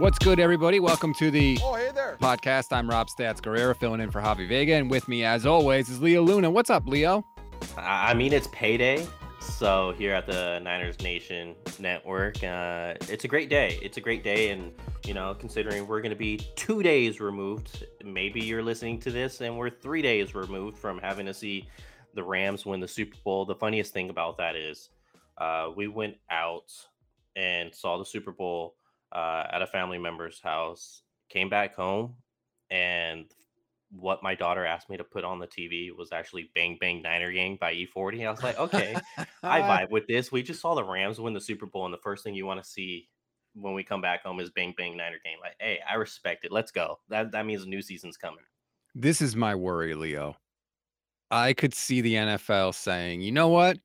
What's good, everybody? Welcome to the Oh, hey there. podcast. I'm Rob Stats Guerrera, filling in for Javi Vega, and with me, as always, is Leo Luna. What's up, Leo? I I mean, it's payday. So here at the Niners Nation Network, uh, it's a great day. It's a great day, and you know, considering we're going to be two days removed, maybe you're listening to this, and we're three days removed from having to see the Rams win the Super Bowl. The funniest thing about that is, uh, we went out and saw the Super Bowl uh, at a family member's house, came back home, and what my daughter asked me to put on the TV was actually Bang Bang Niner Gang by E40. I was like, okay, I vibe with this. We just saw the Rams win the Super Bowl, and the first thing you want to see when we come back home is Bang Bang Niner Gang. Like, hey, I respect it. Let's go. That that means a new season's coming. This is my worry, Leo. I could see the NFL saying, you know what?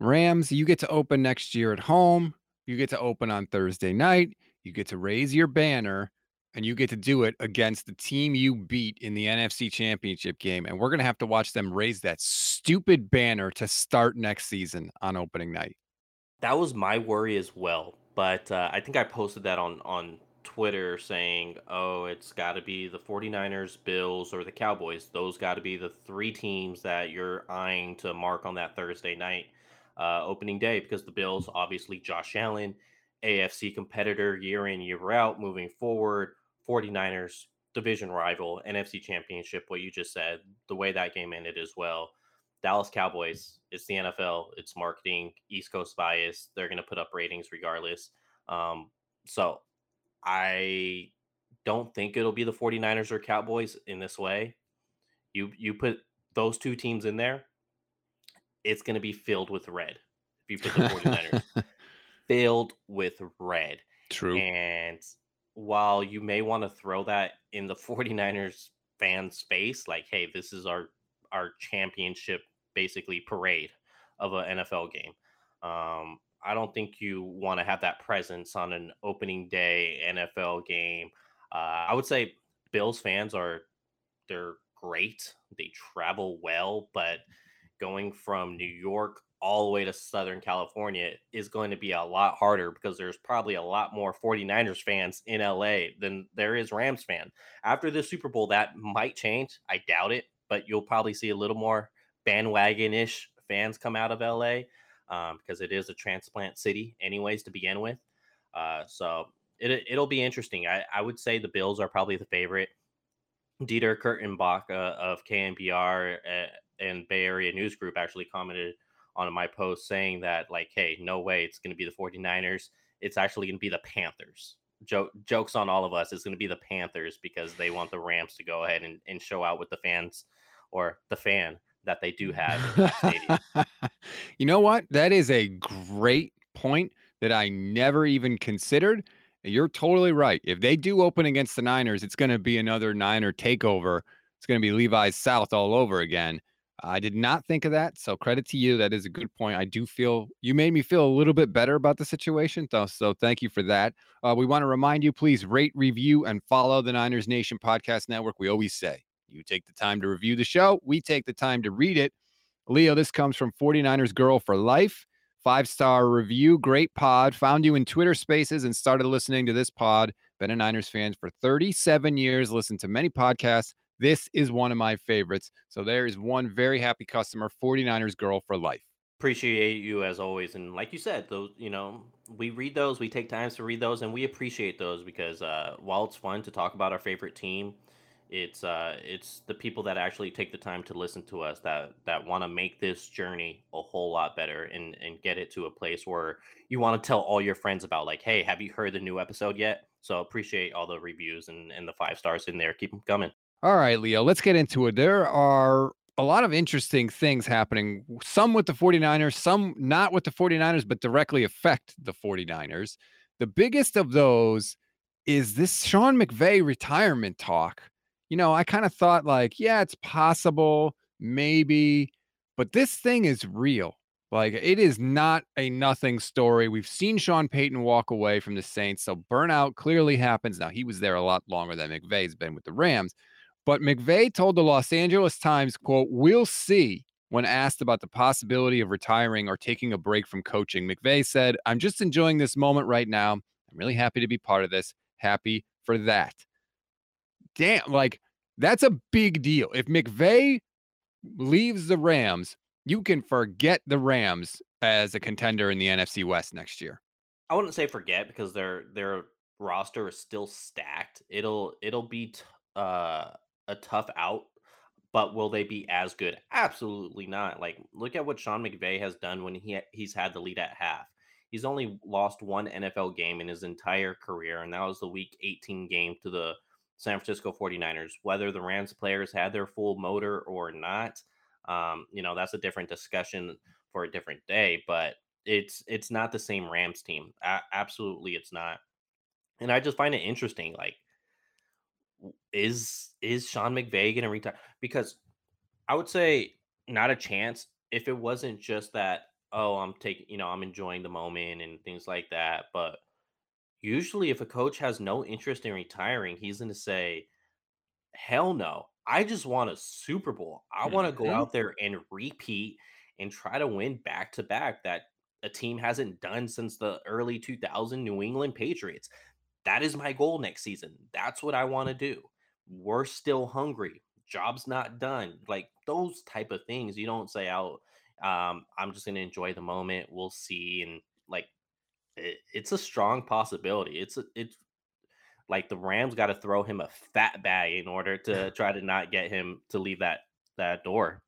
Rams, you get to open next year at home. You get to open on Thursday night. You get to raise your banner and you get to do it against the team you beat in the NFC Championship game. And we're going to have to watch them raise that stupid banner to start next season on opening night. That was my worry as well. But uh, I think I posted that on on Twitter saying, "Oh, it's got to be the 49ers, Bills, or the Cowboys. Those got to be the three teams that you're eyeing to mark on that Thursday night uh, opening day because the Bills, obviously, Josh Allen, AFC competitor year in, year out, moving forward. 49ers, division rival, NFC championship, what you just said, the way that game ended as well. Dallas Cowboys, it's the NFL, it's marketing, East Coast bias. They're going to put up ratings regardless. Um, so I don't think it'll be the 49ers or Cowboys in this way. You you put those two teams in there, it's going to be filled with red. If you put the 49ers filled with red. True. And while you may want to throw that in the 49ers fan space, like, hey, this is our our championship basically parade of an NFL game. Um, I don't think you want to have that presence on an opening day NFL game. Uh, I would say Bills fans are they're great. They travel well, but going from New York all the way to Southern California is going to be a lot harder because there's probably a lot more 49ers fans in LA than there is Rams fan. After the Super Bowl, that might change. I doubt it, but you'll probably see a little more bandwagon-ish fans come out of LA um, because it is a transplant city, anyways, to begin with. Uh, so it, it'll be interesting. I, I would say the Bills are probably the favorite. Dieter Kurtenbach uh, of KNBR uh, and Bay Area News Group actually commented on my post saying that, like, hey, no way it's going to be the 49ers. It's actually going to be the Panthers. Joke, jokes on all of us. It's going to be the Panthers because they want the Rams to go ahead and, and show out with the fans or the fan that they do have you know what? That is a great point that I never even considered. You're totally right. If they do open against the Niners, it's going to be another Niner takeover. It's going to be Levi's South all over again. I did not think of that. So credit to you. That is a good point. I do feel you made me feel a little bit better about the situation. Though, so thank you for that. Uh, we want to remind you, please rate, review, and follow the Niners Nation Podcast Network. We always say you take the time to review the show. We take the time to read it. Leo, this comes from 49ers Girl for Life. Five star review. Great pod. Found you in Twitter spaces and started listening to this pod. Been a Niners fan for 37 years, listened to many podcasts. This is one of my favorites. So there is one very happy customer, 49ers Girl for Life. Appreciate you as always. And like you said, those, you know, we read those, we take times to read those, and we appreciate those because uh, while it's fun to talk about our favorite team, it's uh it's the people that actually take the time to listen to us that that want to make this journey a whole lot better and and get it to a place where you want to tell all your friends about like hey have you heard the new episode yet so appreciate all the reviews and and the five stars in there keep them coming All right, Leo, let's get into it. There are a lot of interesting things happening, some with the 49ers, some not with the 49ers, but directly affect the 49ers. The biggest of those is this Sean McVay retirement talk. You know, I kind of thought, like, yeah, it's possible, maybe, but this thing is real. Like, it is not a nothing story. We've seen Sean Payton walk away from the Saints, so burnout clearly happens. Now, he was there a lot longer than McVay's been with the Rams. But McVay told the Los Angeles Times, quote, we'll see when asked about the possibility of retiring or taking a break from coaching. McVay said, I'm just enjoying this moment right now. I'm really happy to be part of this. happy for that. Damn, like that's a big deal. If McVay leaves the Rams, you can forget the Rams as a contender in the NFC West next year. I wouldn't say forget because their their roster is still stacked. It'll it'll be t- uh, a tough out, but will they be as good? Absolutely not. Like look at what Sean McVay has done when he he's had the lead at half. He's only lost one NFL game in his entire career, and that was the Week 18 game to the San Francisco 49ers. Whether the Rams players had their full motor or not, um, you know, that's a different discussion for a different day. But it's it's not the same Rams team. A- absolutely, it's not. And I just find it interesting. Like, is is Sean McVay going to retire? Because I would say not a chance if it wasn't just that. Oh, I'm taking, you know, I'm enjoying the moment and things like that. But usually, if a coach has no interest in retiring, he's going to say, "Hell no! I just want a Super Bowl. I want to go Mhm. out there and repeat and try to win back to back that a team hasn't done since the early 2000 New England Patriots. That is my goal next season. That's what I want to do. We're still hungry. Job's not done. Like those type of things. You don't say out um I'm just going to enjoy the moment. We'll see and like it, it's a strong possibility. It's a, it's like the Rams got to throw him a fat bag in order to try to not get him to leave that that door.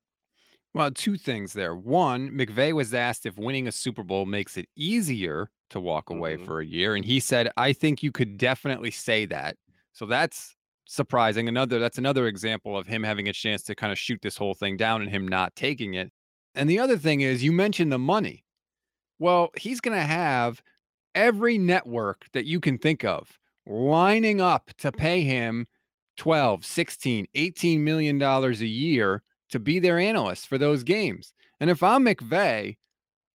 Well, two things there. One, McVay was asked if winning a Super Bowl makes it easier to walk away hmm for a year. And he said, I think you could definitely say that. So that's surprising. Another, that's another example of him having a chance to kind of shoot this whole thing down and him not taking it. And the other thing is, you mentioned the money. Well, he's going to have every network that you can think of lining up to pay him 12, 16, 18 million dollars a year to be their analyst for those games. And if I'm McVay,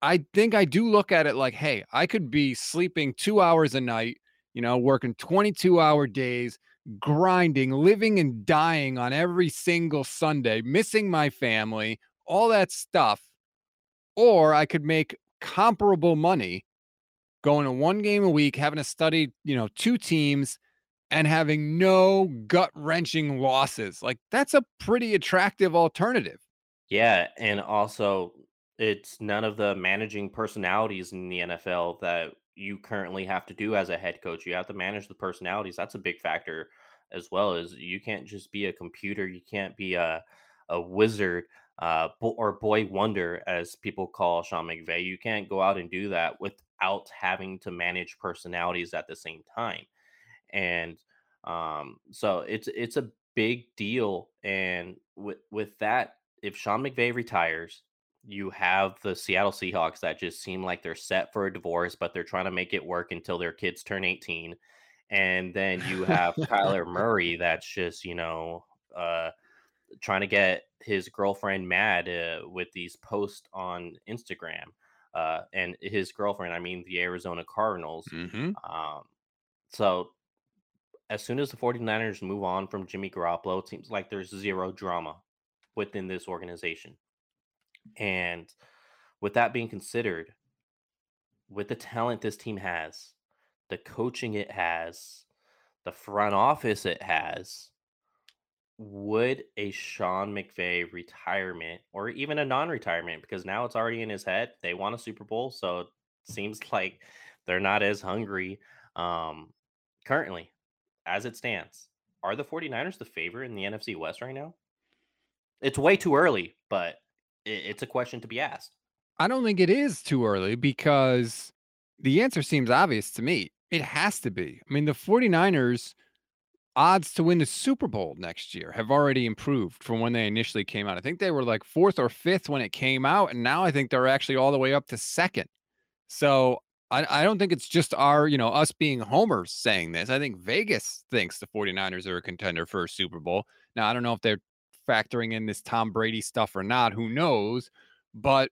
I think I do look at it like, hey, I could be sleeping 2 hours a night, you know, working 22-hour days, grinding, living and dying on every single Sunday, missing my family, all that stuff, or I could make comparable money going to one game a week, having to study, you know, two teams and having no gut wrenching losses. Like that's a pretty attractive alternative. Yeah, and also it's none of the managing personalities in the NFL that you currently have to do as a head coach. You have to manage the personalities. That's a big factor as well as you can't just be a computer. You can't be a a wizard uh, or boy wonder, as people call Sean McVay. You can't go out and do that without having to manage personalities at the same time. And um, so it's it's a big deal. And with with that, if Sean McVay retires, you have the Seattle Seahawks that just seem like they're set for a divorce, but they're trying to make it work until their kids turn 18. And then you have Kyler Murray that's just, you know, uh, trying to get his girlfriend mad uh, with these posts on Instagram. Uh, and his girlfriend, I mean, the Arizona Cardinals. hmm Um, so as soon as the 49ers move on from Jimmy Garoppolo, it seems like there's zero drama within this organization. And with that being considered, with the talent this team has, the coaching it has, the front office it has, would a Sean McVay retirement or even a non-retirement because now it's already in his head. They want a Super Bowl, so it seems like they're not as hungry um currently as it stands. Are the 49ers the favorite in the NFC West right now? It's way too early, but it's a question to be asked. I don't think it is too early because the answer seems obvious to me. It has to be. I mean, the 49ers odds to win the Super Bowl next year have already improved from when they initially came out. I think they were like fourth or fifth when it came out, and now I think they're actually all the way up to second. So I, I don't think it's just our, you know, us being homers saying this. I think Vegas thinks the 49ers are a contender for a Super Bowl. Now, I don't know if they're factoring in this Tom Brady stuff or not. Who knows? But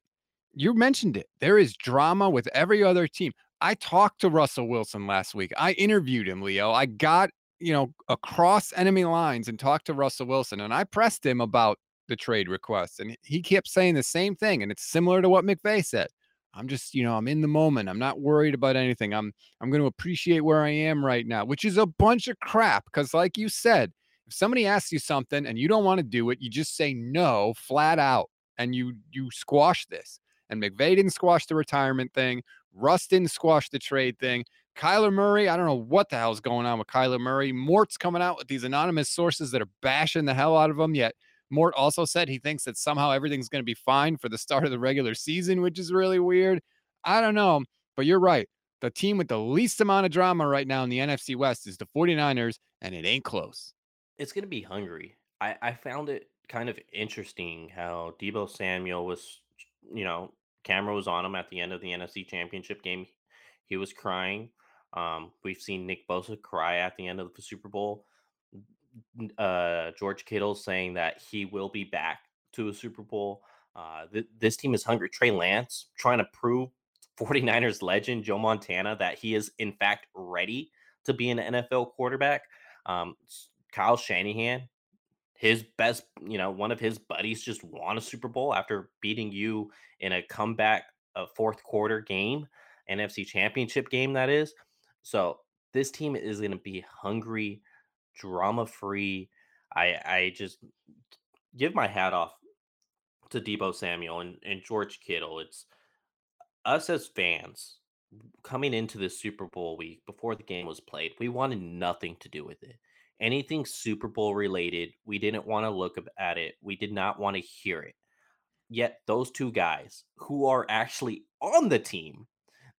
you mentioned it. There is drama with every other team. I talked to Russell Wilson last week. I interviewed him, Leo. I got, you know, across enemy lines and talked to Russell Wilson and I pressed him about the trade request and he kept saying the same thing and it's similar to what McVay said. I'm just, you know, I'm in the moment. I'm not worried about anything. I'm I'm going to appreciate where I am right now, which is a bunch of crap cuz like you said, if somebody asks you something and you don't want to do it, you just say no flat out and you you squash this. And McVay didn't squash the retirement thing. Russ didn't squash the trade thing. Kyler Murray, I don't know what the hell's going on with Kyler Murray. Mort's coming out with these anonymous sources that are bashing the hell out of him. Yet Mort also said he thinks that somehow everything's going to be fine for the start of the regular season, which is really weird. I don't know, but you're right. The team with the least amount of drama right now in the NFC West is the 49ers, and it ain't close. It's going to be hungry. I, I found it kind of interesting how Deebo Samuel was, you know, camera was on him at the end of the NFC Championship game. He was crying. Um, we've seen Nick Bosa cry at the end of the Super Bowl. Uh, George Kittle saying that he will be back to a Super Bowl. Uh, th- this team is hungry. Trey Lance trying to prove 49ers legend Joe Montana that he is in fact ready to be an NFL quarterback. Um, Kyle Shanahan, his best, you know, one of his buddies just won a Super Bowl after beating you in a comeback a fourth quarter game, NFC championship game, that is. So this team is going to be hungry, drama free. I, I just give my hat off to Deebo Samuel and, and George Kittle. It's us as fans coming into this Super Bowl week before the game was played. We wanted nothing to do with it anything Super Bowl related. We didn't want to look at it. We did not want to hear it. Yet those two guys who are actually on the team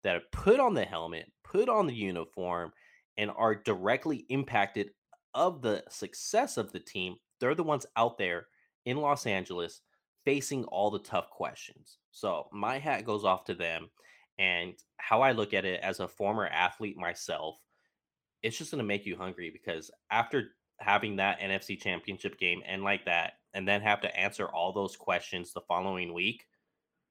that put on the helmet, put on the uniform, and are directly impacted of the success of the team, they're the ones out there in Los Angeles facing all the tough questions. So my hat goes off to them. And how I look at it as a former athlete myself, it's just going to make you hungry because after having that NFC championship game and like that, and then have to answer all those questions the following week,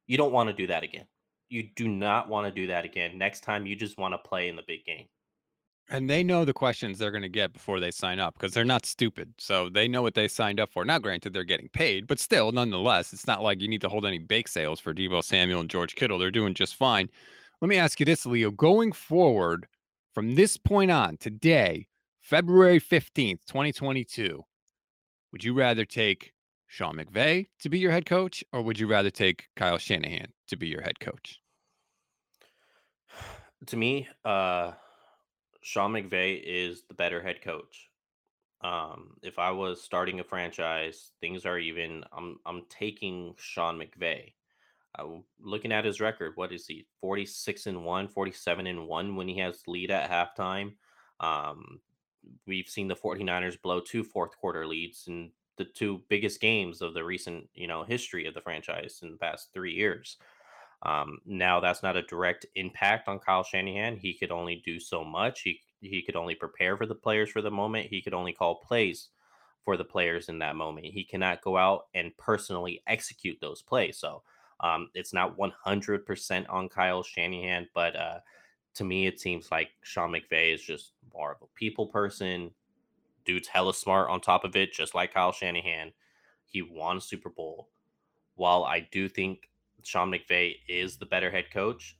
you don't want to do that again. You do not want to do that again. Next time, you just want to play in the big game. And they know the questions they're going to get before they sign up because they're not stupid. So they know what they signed up for. Now, granted, they're getting paid, but still, nonetheless, it's not like you need to hold any bake sales for Deebo Samuel and George Kittle. They're doing just fine. Let me ask you this, Leo. Going forward, from this point on, today, February 15th, 2022, would you rather take Sean McVay to be your head coach, or would you rather take Kyle Shanahan to be your head coach? To me, uh, Sean McVay is the better head coach. Um, if I was starting a franchise, things are even. I'm I'm taking Sean McVay. Uh, looking at his record, what is he? 46 and 1, 47 and 1 when he has lead at halftime. Um, we've seen the 49ers blow two fourth quarter leads in the two biggest games of the recent, you know, history of the franchise in the past 3 years. Um, now that's not a direct impact on Kyle Shanahan. He could only do so much. He he could only prepare for the players for the moment. He could only call plays for the players in that moment. He cannot go out and personally execute those plays. So um, it's not 100% on Kyle Shanahan, but uh, to me, it seems like Sean McVay is just more of a people person. Dude's hella smart on top of it, just like Kyle Shanahan. He won a Super Bowl. While I do think Sean McVay is the better head coach,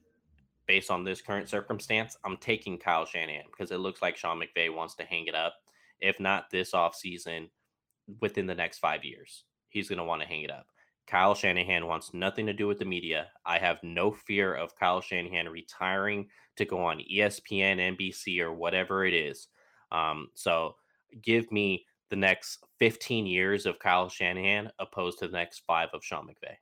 based on this current circumstance, I'm taking Kyle Shanahan because it looks like Sean McVay wants to hang it up. If not this offseason, within the next five years, he's going to want to hang it up. Kyle Shanahan wants nothing to do with the media. I have no fear of Kyle Shanahan retiring to go on ESPN, NBC, or whatever it is. Um, so give me the next 15 years of Kyle Shanahan opposed to the next five of Sean McVay.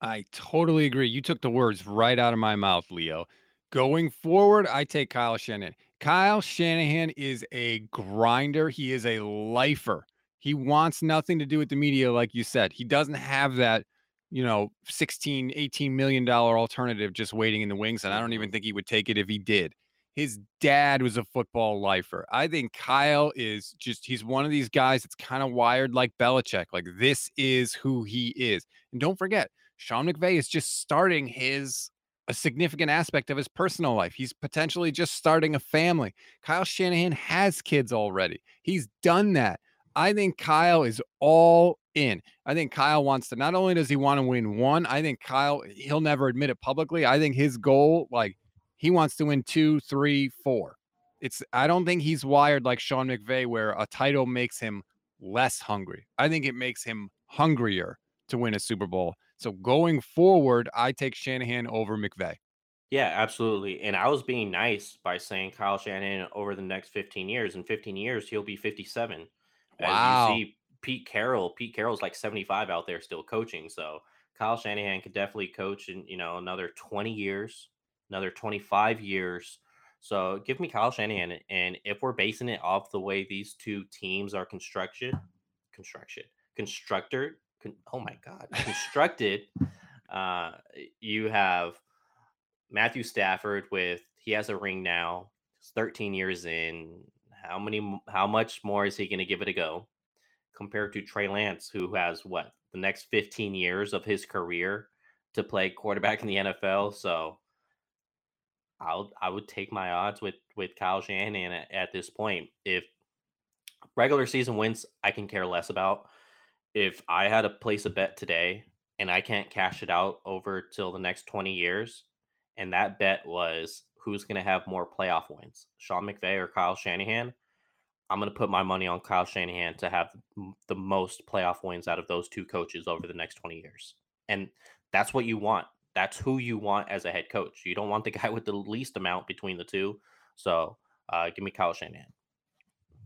I totally agree. You took the words right out of my mouth, Leo. Going forward, I take Kyle Shanahan. Kyle Shanahan is a grinder. He is a lifer. He wants nothing to do with the media, like you said. He doesn't have that, you know, 16, 18 million dollar alternative just waiting in the wings. And I don't even mm-hmm. think he would take it if he did. His dad was a football lifer. I think Kyle is just, he's one of these guys that's kind of wired like Belichick. Like, this is who he is. And don't forget, Sean McVay is just starting his a significant aspect of his personal life. He's potentially just starting a family. Kyle Shanahan has kids already. He's done that. I think Kyle is all in. I think Kyle wants to not only does he want to win one, I think Kyle, he'll never admit it publicly. I think his goal, like he wants to win two, three, four. It's I don't think he's wired like Sean McVay, where a title makes him less hungry. I think it makes him hungrier to win a Super Bowl. So going forward, I take Shanahan over McVay. Yeah, absolutely. And I was being nice by saying Kyle Shanahan over the next 15 years. In 15 years, he'll be 57. As you Wow. see, Pete Carroll, Pete Carroll's like 75 out there still coaching. So Kyle Shanahan could definitely coach in, you know, another 20 years, another 25 years. So give me Kyle Shanahan. And if we're basing it off the way these two teams are constructed, construction, constructed, con- oh my God, constructed, uh, you have Matthew Stafford with he has a ring now. He's 13 years in. How many? How much more is he going to give it a go? Compared to Trey Lance, who has what the next 15 years of his career to play quarterback in the NFL. So I'll I would take my odds with with Kyle Shanahan at, at this point. If regular season wins, I can care less about. If I had to place a bet today and I can't cash it out over till the next 20 years, and that bet was who's going to have more playoff wins, Sean McVay or Kyle Shanahan, I'm going to put my money on Kyle Shanahan to have the most playoff wins out of those two coaches over the next 20 years. And that's what you want. That's who you want as a head coach. You don't want the guy with the least amount between the two. So uh, give me Kyle Shanahan.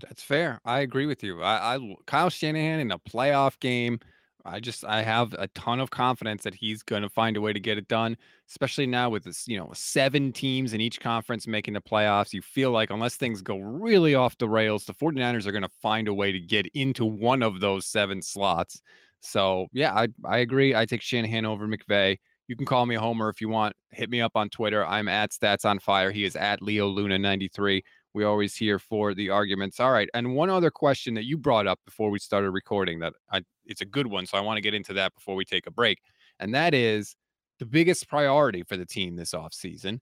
That's fair. I agree with you. I, I Kyle Shanahan in a playoff game. I just I have a ton of confidence that he's going to find a way to get it done, especially now with this, you know, seven teams in each conference making the playoffs. You feel like unless things go really off the rails, the 49ers are going to find a way to get into one of those seven slots. So, yeah, I I agree. I take Shanahan over McVay. You can call me homer if you want. Hit me up on Twitter. I'm at Stats on Fire. He is at Leo Luna 93 we always hear for the arguments. All right. And one other question that you brought up before we started recording that I, it's a good one. So I want to get into that before we take a break. And that is the biggest priority for the team this offseason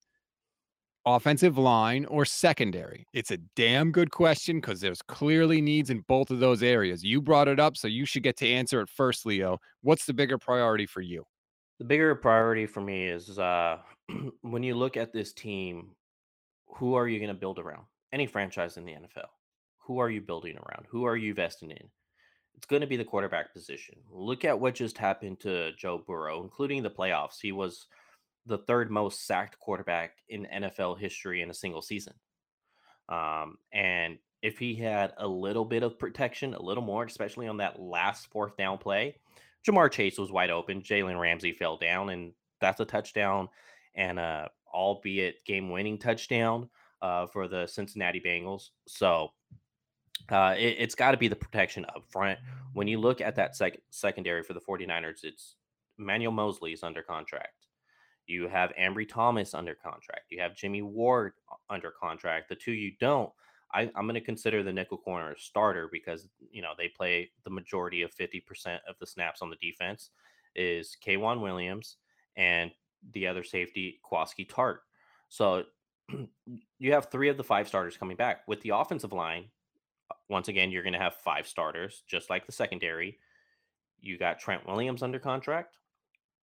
offensive line or secondary? It's a damn good question because there's clearly needs in both of those areas. You brought it up, so you should get to answer it first, Leo. What's the bigger priority for you? The bigger priority for me is uh, when you look at this team, who are you going to build around? Any franchise in the NFL, who are you building around? Who are you investing in? It's going to be the quarterback position. Look at what just happened to Joe Burrow, including the playoffs. He was the third most sacked quarterback in NFL history in a single season. Um, and if he had a little bit of protection, a little more, especially on that last fourth down play, Ja'Marr Chase was wide open. Jalen Ramsey fell down, and that's a touchdown, and uh, albeit game winning touchdown uh, for the Cincinnati Bengals. So uh, it, it's got to be the protection up front. When you look at that sec- secondary for the 49ers, it's Manuel Moseley is under contract. You have Ambry Thomas under contract. You have Jimmy Ward under contract. The two you don't, I, I'm going to consider the nickel corner a starter because you know they play the majority of 50% of the snaps on the defense. Is K'Waun Williams and the other safety Jaquiski Tartt. So you have three of the five starters coming back with the offensive line. uh, Once again, you're going to have five starters, just like the secondary. You got Trent Williams under contract.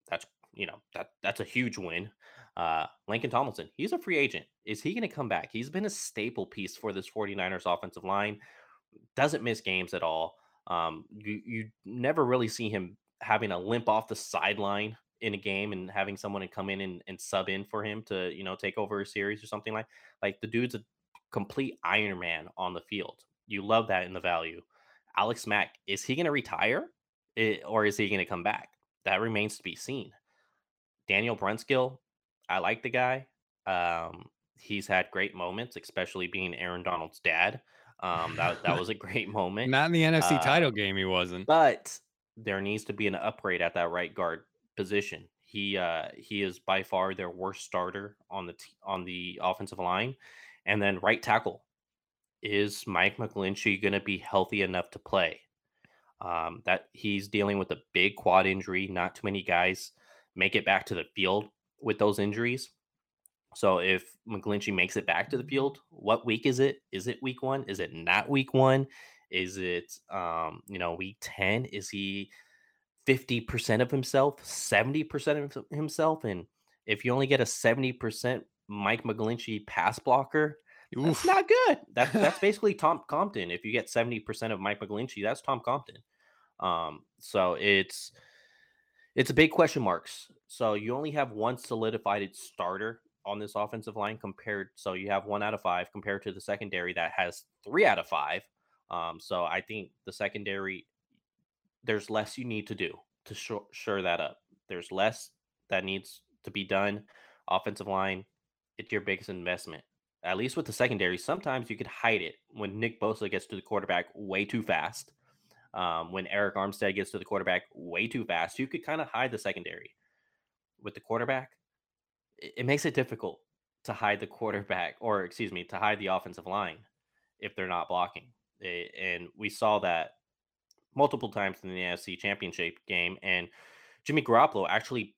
That's you know that that's a huge win. Uh, Laken Tomlinson, he's a free agent. Is he going to come back? He's been a staple piece for this 49ers offensive line. Doesn't miss games at all. Um, you you never really see him having a limp off the sideline in a game and having someone to come in and, and sub in for him to you know take over a series or something like like the dude's a complete Iron Man on the field. You love that in the value. Alex Mack, is he going to retire Eh, or is he going to come back? That remains to be seen. Daniel Brunskill, I like the guy. Um, he's had great moments, especially being Aaron Donald's dad. Um, that that was a great moment. Not in the NFC Uh, title game, he wasn't. but there needs to be an upgrade at that right guard position. He uh, he is by far their worst starter on the t- on the offensive line, and then right tackle is Mike McGlinchey going to be healthy enough to play? Um, that he's dealing with a big quad injury. Not too many guys make it back to the field with those injuries. So if McGlinchey makes it back to the field, what week is it? Is it week one? Is it not week one? Is it, um, you know, week 10? Is he 50% of himself, 70% of himself? And if you only get a 70% Mike McGlinchey pass blocker, that's Oof. not good. That's that's basically Tom Compton. If you get 70% of Mike McGlinchey, that's Tom Compton. Um, so it's it's a big question marks. So you only have one solidified starter on this offensive line compared. So you have one out of five compared to the secondary that has three out of five. Um, so I think the secondary, there's less you need to do to shore that up. There's less that needs to be done. Offensive line, it's your biggest investment. At least with the secondary, sometimes you could hide it when Nick Bosa gets to the quarterback way too fast um, when Arik Armstead gets to the quarterback way too fast, you could kind of hide the secondary. With the quarterback, it, it makes it difficult to hide the quarterback, or excuse me, to hide the offensive line if they're not blocking. It, eh, and we saw that multiple times in the NFC Championship game. And Jimmy Garoppolo actually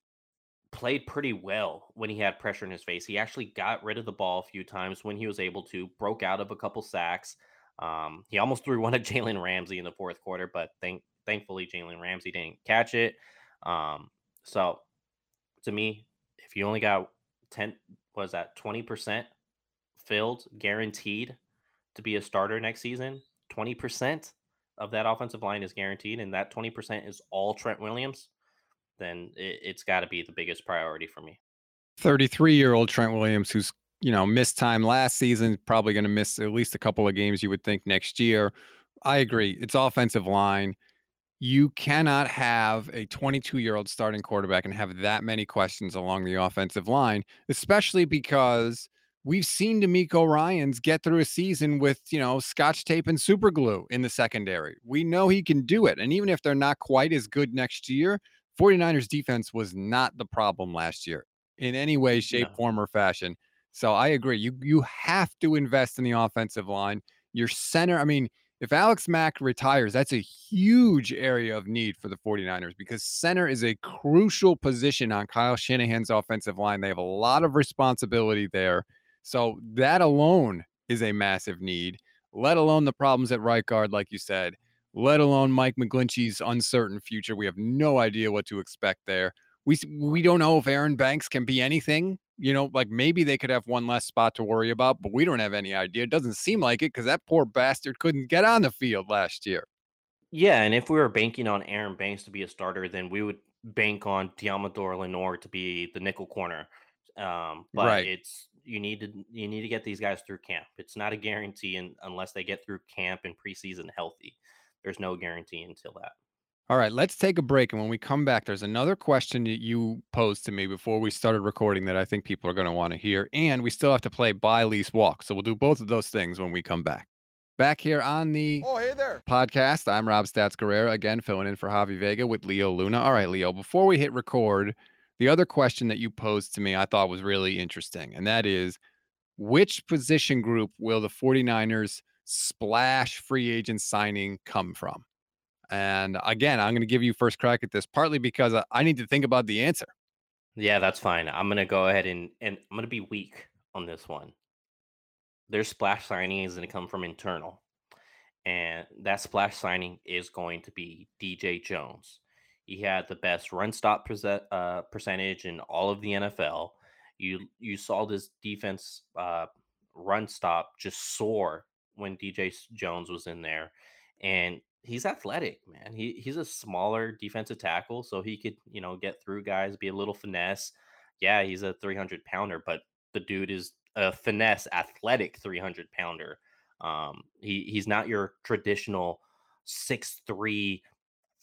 played pretty well when he had pressure in his face. He actually got rid of the ball a few times when he was able to, broke out of a couple sacks. Um, he almost threw one at Jalen Ramsey in the fourth quarter, but thank thankfully Jalen Ramsey didn't catch it. Um, so to me, if you only got 10 was that 20% filled guaranteed to be a starter next season, 20% of that offensive line is guaranteed, and that 20% is all Trent Williams, then it, it's got to be the biggest priority for me. 33 year old Trent Williams, who's you know, missed time last season, probably going to miss at least a couple of games, you would think, next year. I agree. It's offensive line. You cannot have a 22 year old starting quarterback and have that many questions along the offensive line, especially because we've seen DeMeco Ryans get through a season with, you know, scotch tape and super glue in the secondary. We know he can do it. And even if they're not quite as good next year, 49ers defense was not the problem last year in any way, shape, no. form, or fashion. So I agree. You you have to invest in the offensive line. Your center, I mean, if Alex Mack retires, that's a huge area of need for the 49ers because center is a crucial position on Kyle Shanahan's offensive line. They have a lot of responsibility there. So that alone is a massive need, let alone the problems at right guard, like you said, let alone Mike McGlinchey's uncertain future. We have no idea what to expect there. We, we don't know if Aaron Banks can be anything you know, like maybe they could have one less spot to worry about, but we don't have any idea. It doesn't seem like it because that poor bastard couldn't get on the field last year. Yeah, and if we were banking on Aaron Banks to be a starter, then we would bank on Deommodo Lenoir to be the nickel corner. Um, but right. it's you need to you need to get these guys through camp. It's not a guarantee and unless they get through camp and preseason healthy. There's no guarantee until that. All right, let's take a break. And when we come back, there's another question that you posed to me before we started recording that I think people are going to want to hear. And we still have to play buy, lease, walk. So we'll do both of those things when we come back. Back here on the oh, hey there. podcast, I'm Rob Stats Guerrera, again, filling in for Javi Vega with Leo Luna. All right, Leo, before we hit record, the other question that you posed to me I thought was really interesting. And that is which position group will the 49ers splash free agent signing come from? And again, I'm going to give you first crack at this, partly because I need to think about the answer. Yeah, that's fine. I'm going to go ahead and and I'm going to be weak on this one. Their splash signing is going to come from internal, and that splash signing is going to be DJ Jones. He had the best run stop percent, uh, percentage in all of the NFL. You you saw this defense uh, run stop just soar when DJ Jones was in there, and he's athletic, man. He he's a smaller defensive tackle, so he could, you know, get through guys, be a little finesse. Yeah, he's a 300 pounder, but the dude is a finesse, athletic 300 pounder. Um, he he's not your traditional 6'3,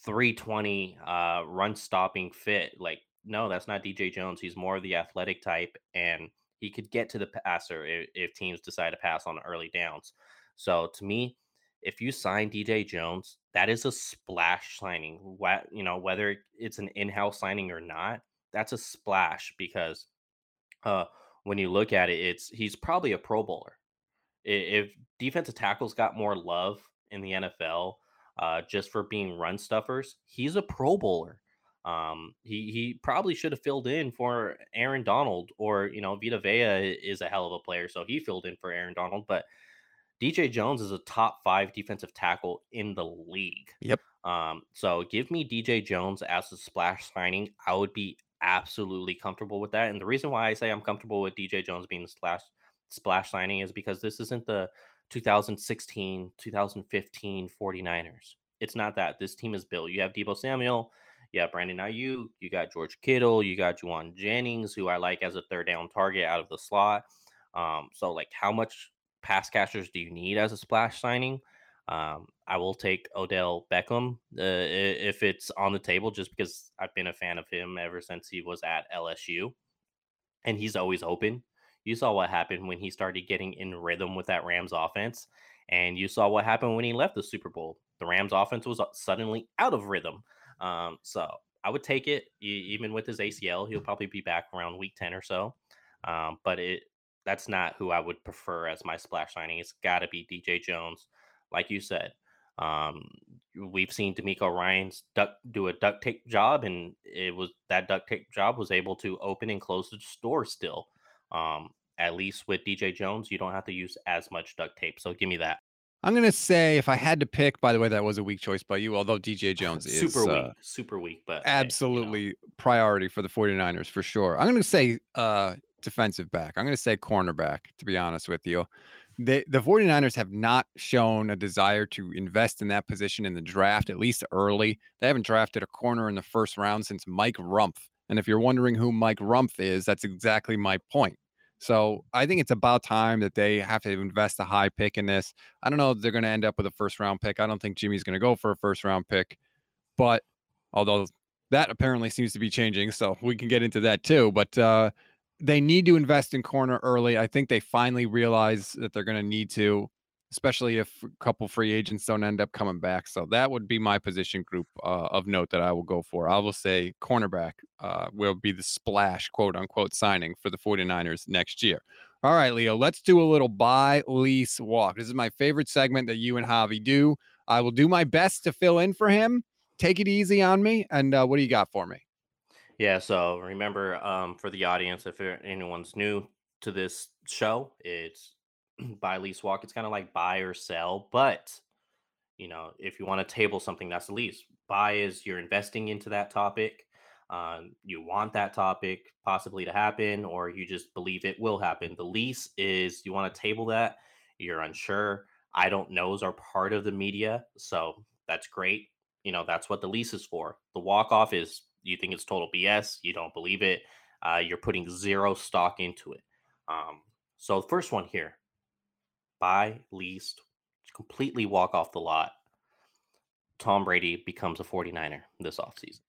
320 uh, run stopping fit. Like, no, that's not DJ Jones. He's more of the athletic type, and he could get to the passer if, if teams decide to pass on early downs. So to me, if you sign DJ Jones, that is a splash signing. What you know, whether it's an in-house signing or not, that's a splash because uh, when you look at it, it's he's probably a Pro Bowler. If defensive tackles got more love in the NFL uh, just for being run stuffers, he's a Pro Bowler. Um, he he probably should have filled in for Aaron Donald, or you know, Vita Vea is a hell of a player, so he filled in for Aaron Donald. But DJ Jones is a top five defensive tackle in the league. Yep. Um, so give me DJ Jones as a splash signing. I would be absolutely comfortable with that. And the reason why I say I'm comfortable with DJ Jones being the splash splash signing is because this isn't the 2016, 2015 49ers. It's not that. This team is built. You have Deebo Samuel, you have Brandon Aiyuk, you got George Kittle, you got Jauan Jennings, who I like as a third down target out of the slot. Um, so like how much pass catchers do you need as a splash signing? Um, I will take Odell Beckham uh, if it's on the table, just because I've been a fan of him ever since he was at LSU, and he's always open. You saw what happened when he started getting in rhythm with that Rams offense, and you saw what happened when he left the Super Bowl. The Rams offense was uh, suddenly out of rhythm. Um, so I would take it, even with his ACL. He'll probably be back around week ten or so. Um, but it that's not who I would prefer as my splash signing. It's got to be DJ Jones, like you said. Um, we've seen DeMeco Ryans duck, do a duct tape job, and it was that duct tape job was able to open and close the store still. Um, at least with DJ Jones, you don't have to use as much duct tape. So give me that. I'm gonna say if I had to pick, by the way, that was a weak choice by you, although DJ Jones is super uh, weak, super weak, but absolutely you know. priority for the 49ers for sure. I'm gonna say uh defensive back. I'm gonna say cornerback, to be honest with you. The the 49ers have not shown a desire to invest in that position in the draft, at least early. They haven't drafted a corner in the first round since Mike Rumph. And if you're wondering who Mike Rumph is, that's exactly my point. So I think it's about time that they have to invest a high pick in this. I don't know if they're going to end up with a first round pick. I don't think Jimmy's going to go for a first round pick, but although that apparently seems to be changing, so we can get into that too. But uh, they need to invest in corner early. I think they finally realize that they're going to need to, especially if a couple free agents don't end up coming back. So that would be my position group uh, of note that I will go for. I will say cornerback uh, will be the splash, quote unquote, signing for the 49ers next year. All right, Leo, let's do a little buy, lease, walk. This is my favorite segment that you and Javi do. I will do my best to fill in for him. Take it easy on me. And uh, what do you got for me? Yeah, so remember um, for the audience, if anyone's new to this show, it's buy, lease, walk. It's kind of like buy or sell, but you know, if you want to table something, that's the lease. Buy is you're investing into that topic. Um, you want that topic possibly to happen, or you just believe it will happen. The lease is you want to table that. You're unsure. I don't knows are part of the media, so that's great. You know, that's what the lease is for. The walk off is you think it's total BS, you don't believe it, uh, you're putting zero stock into it. Um, so the first one here, buy, leased, completely walk off the lot. Tom Brady becomes a 49er this offseason.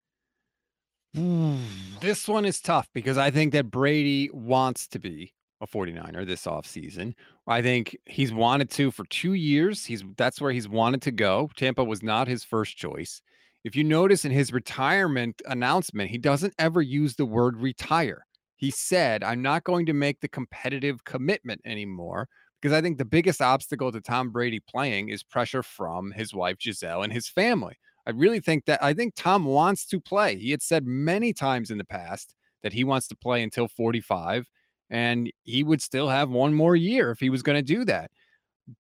Mm, this one is tough because I think that Brady wants to be a 49er this offseason. I think he's wanted to for two years. He's that's where he's wanted to go. Tampa was not his first choice. If you notice in his retirement announcement, he doesn't ever use the word retire. He said, I'm not going to make the competitive commitment anymore because I think the biggest obstacle to Tom Brady playing is pressure from his wife, Gisele, and his family. I really think that I think Tom wants to play. He had said many times in the past that he wants to play until 45, and he would still have one more year if he was going to do that.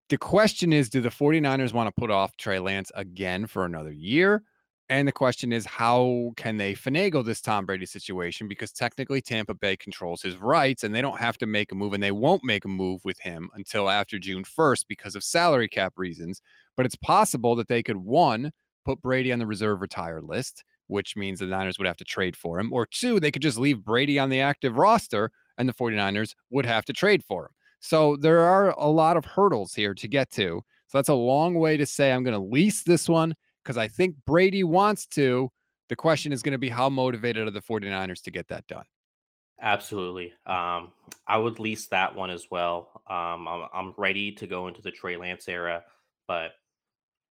The question is do the 49ers want to put off Trey Lance again for another year? And the question is, how can they finagle this Tom Brady situation? Because technically, Tampa Bay controls his rights and they don't have to make a move, and they won't make a move with him until after June 1st because of salary cap reasons. But it's possible that they could, one, put Brady on the reserve retire list, which means the Niners would have to trade for him, or two, they could just leave Brady on the active roster and the 49ers would have to trade for him. So there are a lot of hurdles here to get to. So that's a long way to say I'm going to lease this one because I think Brady wants to. The question is going to be how motivated are the 49ers to get that done? Absolutely. Um, I would lease that one as well. Um, I'm, I'm ready to go into the Trey Lance era, but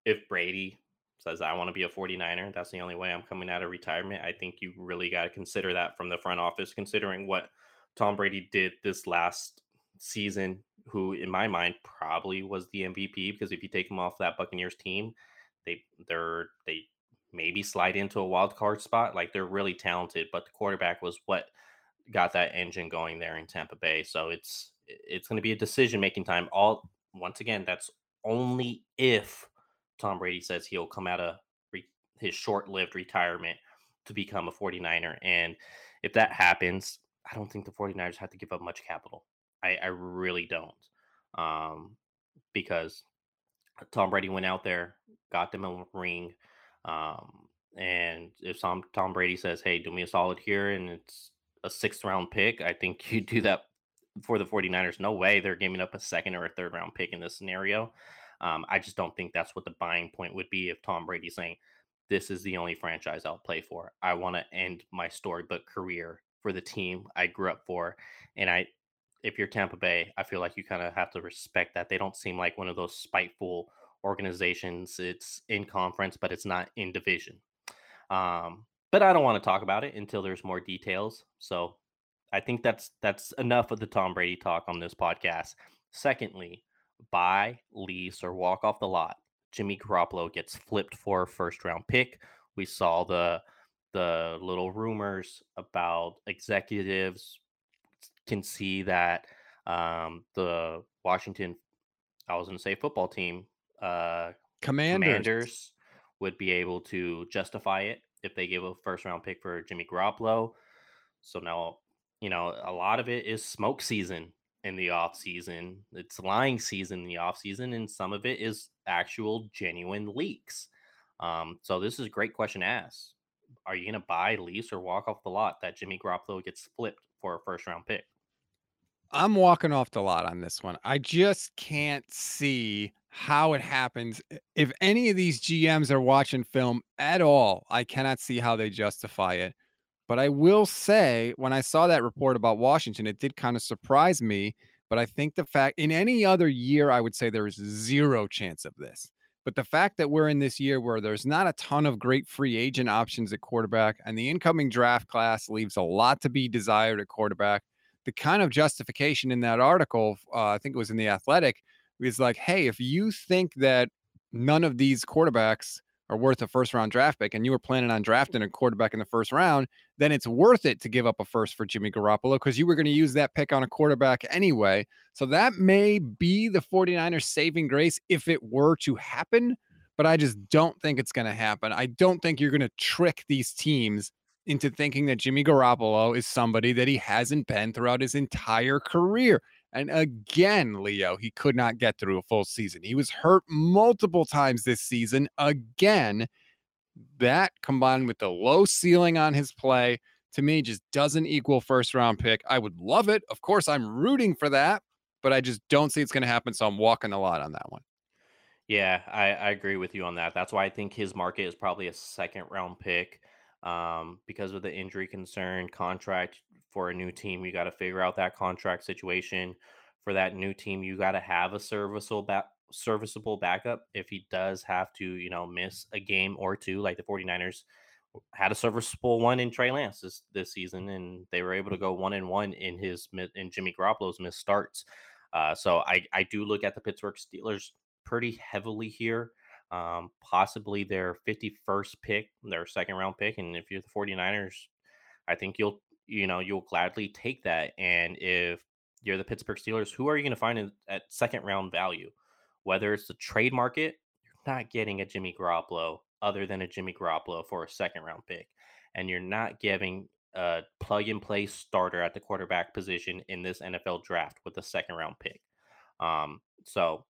if Brady says I want to be a 49er, that's the only way I'm coming out of retirement. I think you really got to consider that from the front office, considering what Tom Brady did this last season, who in my mind probably was the MVP because if you take him off that Buccaneers team, they they're they maybe slide into a wild card spot. Like they're really talented, but the quarterback was what got that engine going there in Tampa Bay. So it's it's going to be a decision making time. All once again, that's only if Tom Brady says he'll come out of re- his short lived retirement to become a 49er. And if that happens, I don't think the 49ers have to give up much capital. I, I really don't. Um, because Tom Brady went out there, got them a ring. Um, and if Tom, Tom Brady says, hey, do me a solid here, and it's a sixth round pick, I think you do that for the 49ers. No way they're giving up a second or a third round pick in this scenario. Um, I just don't think that's what the buying point would be if Tom Brady's saying, this is the only franchise I'll play for. I want to end my storybook career for the team I grew up for. And I, if you're Tampa Bay, I feel like you kind of have to respect that. They don't seem like one of those spiteful organizations. It's in conference, but it's not in division. Um, but I don't want to talk about it until there's more details. So I think that's that's enough of the Tom Brady talk on this podcast. Secondly, buy, lease, or walk off the lot. Jimmy Garoppolo gets flipped for a first round pick. We saw the the little rumors about executives can see that um, the Washington, I was going to say football team, uh, Commanders. Commanders would be able to justify it if they give a first round pick for Jimmy Garoppolo. So now, you know, a lot of it is smoke season in the off season. It's lying season in the off season, and some of it is actual genuine leaks. Um, so this is a great question to ask. Are you going to buy, lease, or walk off the lot that Jimmy Garoppolo gets flipped for a first round pick? I'm walking off the lot on this one. I just can't see how it happens. If any of these GMs are watching film at all, I cannot see how they justify it. But I will say, when I saw that report about Washington, it did kind of surprise me. But I think the fact in any other year, I would say there is zero chance of this. But the fact that we're in this year where there's not a ton of great free agent options at quarterback and the incoming draft class leaves a lot to be desired at quarterback, the kind of justification in that article, uh, I think it was in The Athletic, was like, hey, if you think that none of these quarterbacks are worth a first round draft pick and you were planning on drafting a quarterback in the first round, then it's worth it to give up a first for Jimmy Garoppolo because you were going to use that pick on a quarterback anyway. So that may be the 49ers saving grace if it were to happen, but I just don't think it's going to happen. I don't think you're going to trick these teams into thinking that Jimmy Garoppolo is somebody that he hasn't been throughout his entire career. And again, Leo, he could not get through a full season. He was hurt multiple times this season. Again, that combined with the low ceiling on his play to me just doesn't equal first round pick. I would love it. Of course, I'm rooting for that, but I just don't see it's going to happen. So I'm walking a lot on that one. Yeah, I, I agree with you on that. That's why I think his market is probably a second round pick um, because of the injury concern contract for a new team. You got to figure out that contract situation for that new team. You got to have a serviceable back serviceable backup if he does have to, you know, miss a game or two, like the 49ers had a serviceable one in Trey Lance this, this season, and they were able to go one and one in his in Jimmy Garoppolo's missed starts. Uh, so I I do look at the Pittsburgh Steelers pretty heavily here um, possibly their 51st pick, their second round pick. And if you're the 49ers, I think you'll, you know, you'll gladly take that. And if you're the Pittsburgh Steelers, who are you going to find in, at second round value? Whether it's the trade market, you're not getting a Jimmy Garoppolo other than a Jimmy Garoppolo for a second round pick. And you're not giving a plug and play starter at the quarterback position in this NFL draft with a second round pick. Um, so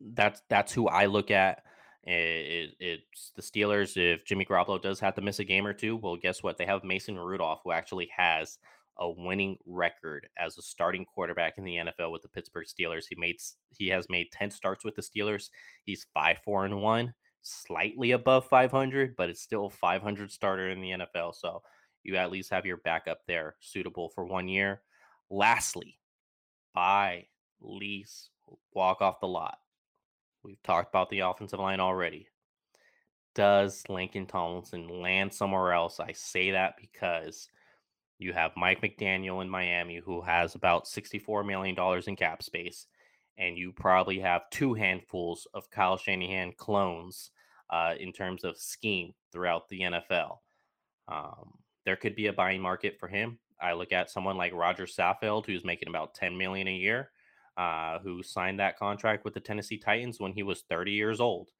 that's that's who I look at. It, it, it's the Steelers. If Jimmy Garoppolo does have to miss a game or two, well, guess what? They have Mason Rudolph, who actually has a winning record as a starting quarterback in the NFL with the Pittsburgh Steelers. He made he has made 10 starts with the Steelers. He's 5 4 and 1, slightly above 500, but it's still a 500 starter in the NFL. So you at least have your backup there suitable for one year. Lastly, buy, lease, walk off the lot. We've talked about the offensive line already. Does Laken Tomlinson land somewhere else? I say that because you have Mike McDaniel in Miami, who has about $64 million in cap space, and you probably have two handfuls of Kyle Shanahan clones uh, in terms of scheme throughout the NFL. Um, there could be a buying market for him. I look at someone like Roger Saffold, who's making about 10 million a year. Uh, who signed that contract with the Tennessee Titans when he was 30 years old.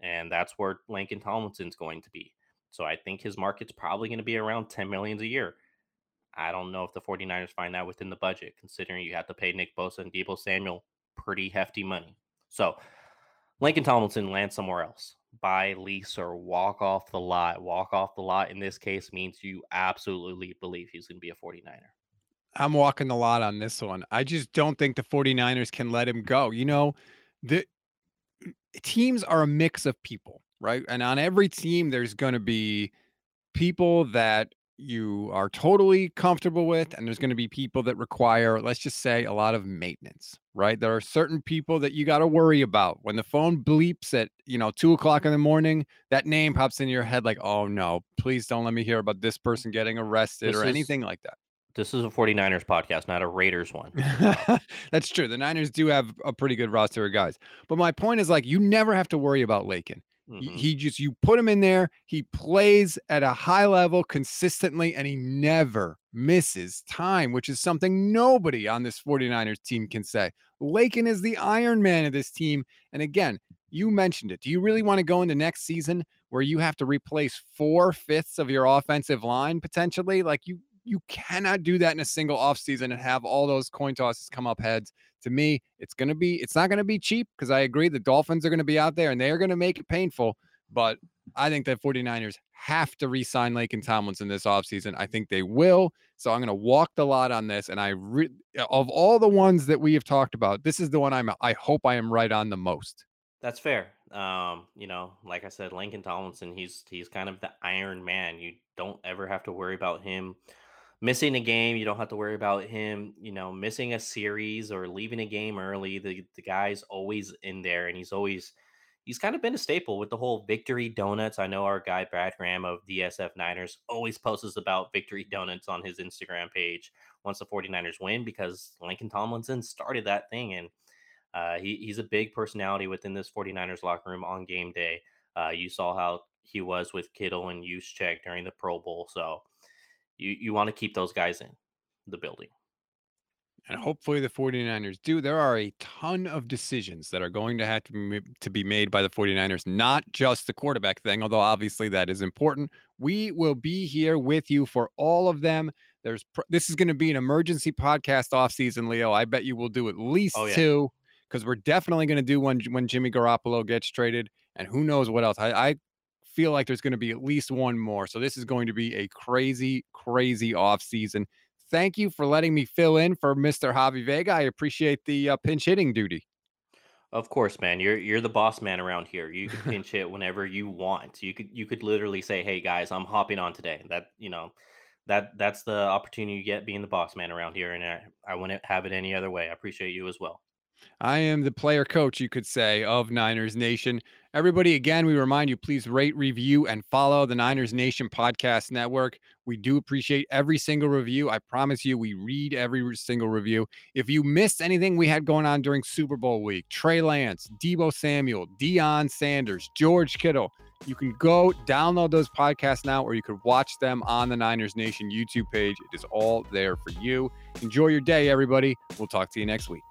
And that's where Laken Tomlinson's going to be. So I think his market's probably going to be around 10 millions a year. I don't know if the 49ers find that within the budget, considering you have to pay Nick Bosa and Deebo Samuel pretty hefty money. So Laken Tomlinson lands somewhere else. Buy, lease, or walk off the lot. Walk off the lot in this case means you absolutely believe he's going to be a 49er. I'm walking the lot on this one. I just don't think the 49ers can let him go. You know, the teams are a mix of people, right? And on every team, there's going to be people that you are totally comfortable with, and there's going to be people that require, let's just say, a lot of maintenance, right? There are certain people that you got to worry about. When the phone bleeps at, you know, two o'clock in the morning, that name pops in your head like, oh no, please don't let me hear about this person getting arrested this or is, anything like that. This is a 49ers podcast, not a Raiders one. That's true. The Niners do have a pretty good roster of guys. But my point is like, you never have to worry about Laken. Mm-hmm. He just you put him in there, he plays at a high level consistently and he never misses time, which is something nobody on this 49ers team can say. Laken is the Iron Man of this team. And again, you mentioned it. Do you really want to go into next season where you have to replace four fifths of your offensive line potentially? Like you you cannot do that in a single offseason and have all those coin tosses come up heads to me, it's going to be, it's not going to be cheap because I agree the Dolphins are going to be out there and they are going to make it painful. But I think that 49ers have to re sign Laken Tomlinson this offseason. I think they will. So I'm going to walk the lot on this. And I, re- of all the ones that we have talked about, this is the one I'm, I hope I am right on the most. That's fair. Um, you know, like I said, Laken Tomlinson, he's he's kind of the Iron Man. You don't ever have to worry about him missing a game, you don't have to worry about him, you know, missing a series or leaving a game early. The the guy's always in there and he's always he's kind of been a staple with the whole victory donuts. I know our guy Brad Graham of DSF Niners always posts about victory donuts on his Instagram page once the 49ers win because Laken Tomlinson started that thing and uh, he, he's a big personality within this 49ers locker room on game day. Uh, you saw how he was with Kittle and Juszczyk during the Pro Bowl. So you you want to keep those guys in the building. And hopefully the 49ers do. There are a ton of decisions that are going to have to be, to be made by the 49ers, not just the quarterback thing, although obviously that is important. We will be here with you for all of them. There's this is going to be an emergency podcast off season, Leo. I bet you will do at oh, least oh, yeah. two because we're definitely going to do one when Jimmy Garoppolo gets traded, and who knows what else. I, I feel like there's going to be at least one more. So this is going to be a crazy, crazy off season. Thank you for letting me fill in for Mr. Javi Vega. I appreciate the uh, pinch hitting duty. Of course, man. You're you're the boss man around here. You can pinch hit whenever you want. You could you could literally say, "Hey guys, I'm hopping on today." That you know, that that's the opportunity you get being the boss man around here, and I, I wouldn't have it any other way. I appreciate you as well. I am the player coach, you could say, of Niners Nation. Everybody, again, we remind you please rate, review, and follow the Niners Nation Podcast Network. We do appreciate every single review. I promise you, we read every single review. If you missed anything we had going on during Super Bowl week, Trey Lance, Deebo Samuel, Deion Sanders, George Kittle, you can go download those podcasts now, or you could watch them on the Niners Nation YouTube page. It is all there for you. Enjoy your day, everybody. We'll talk to you next week.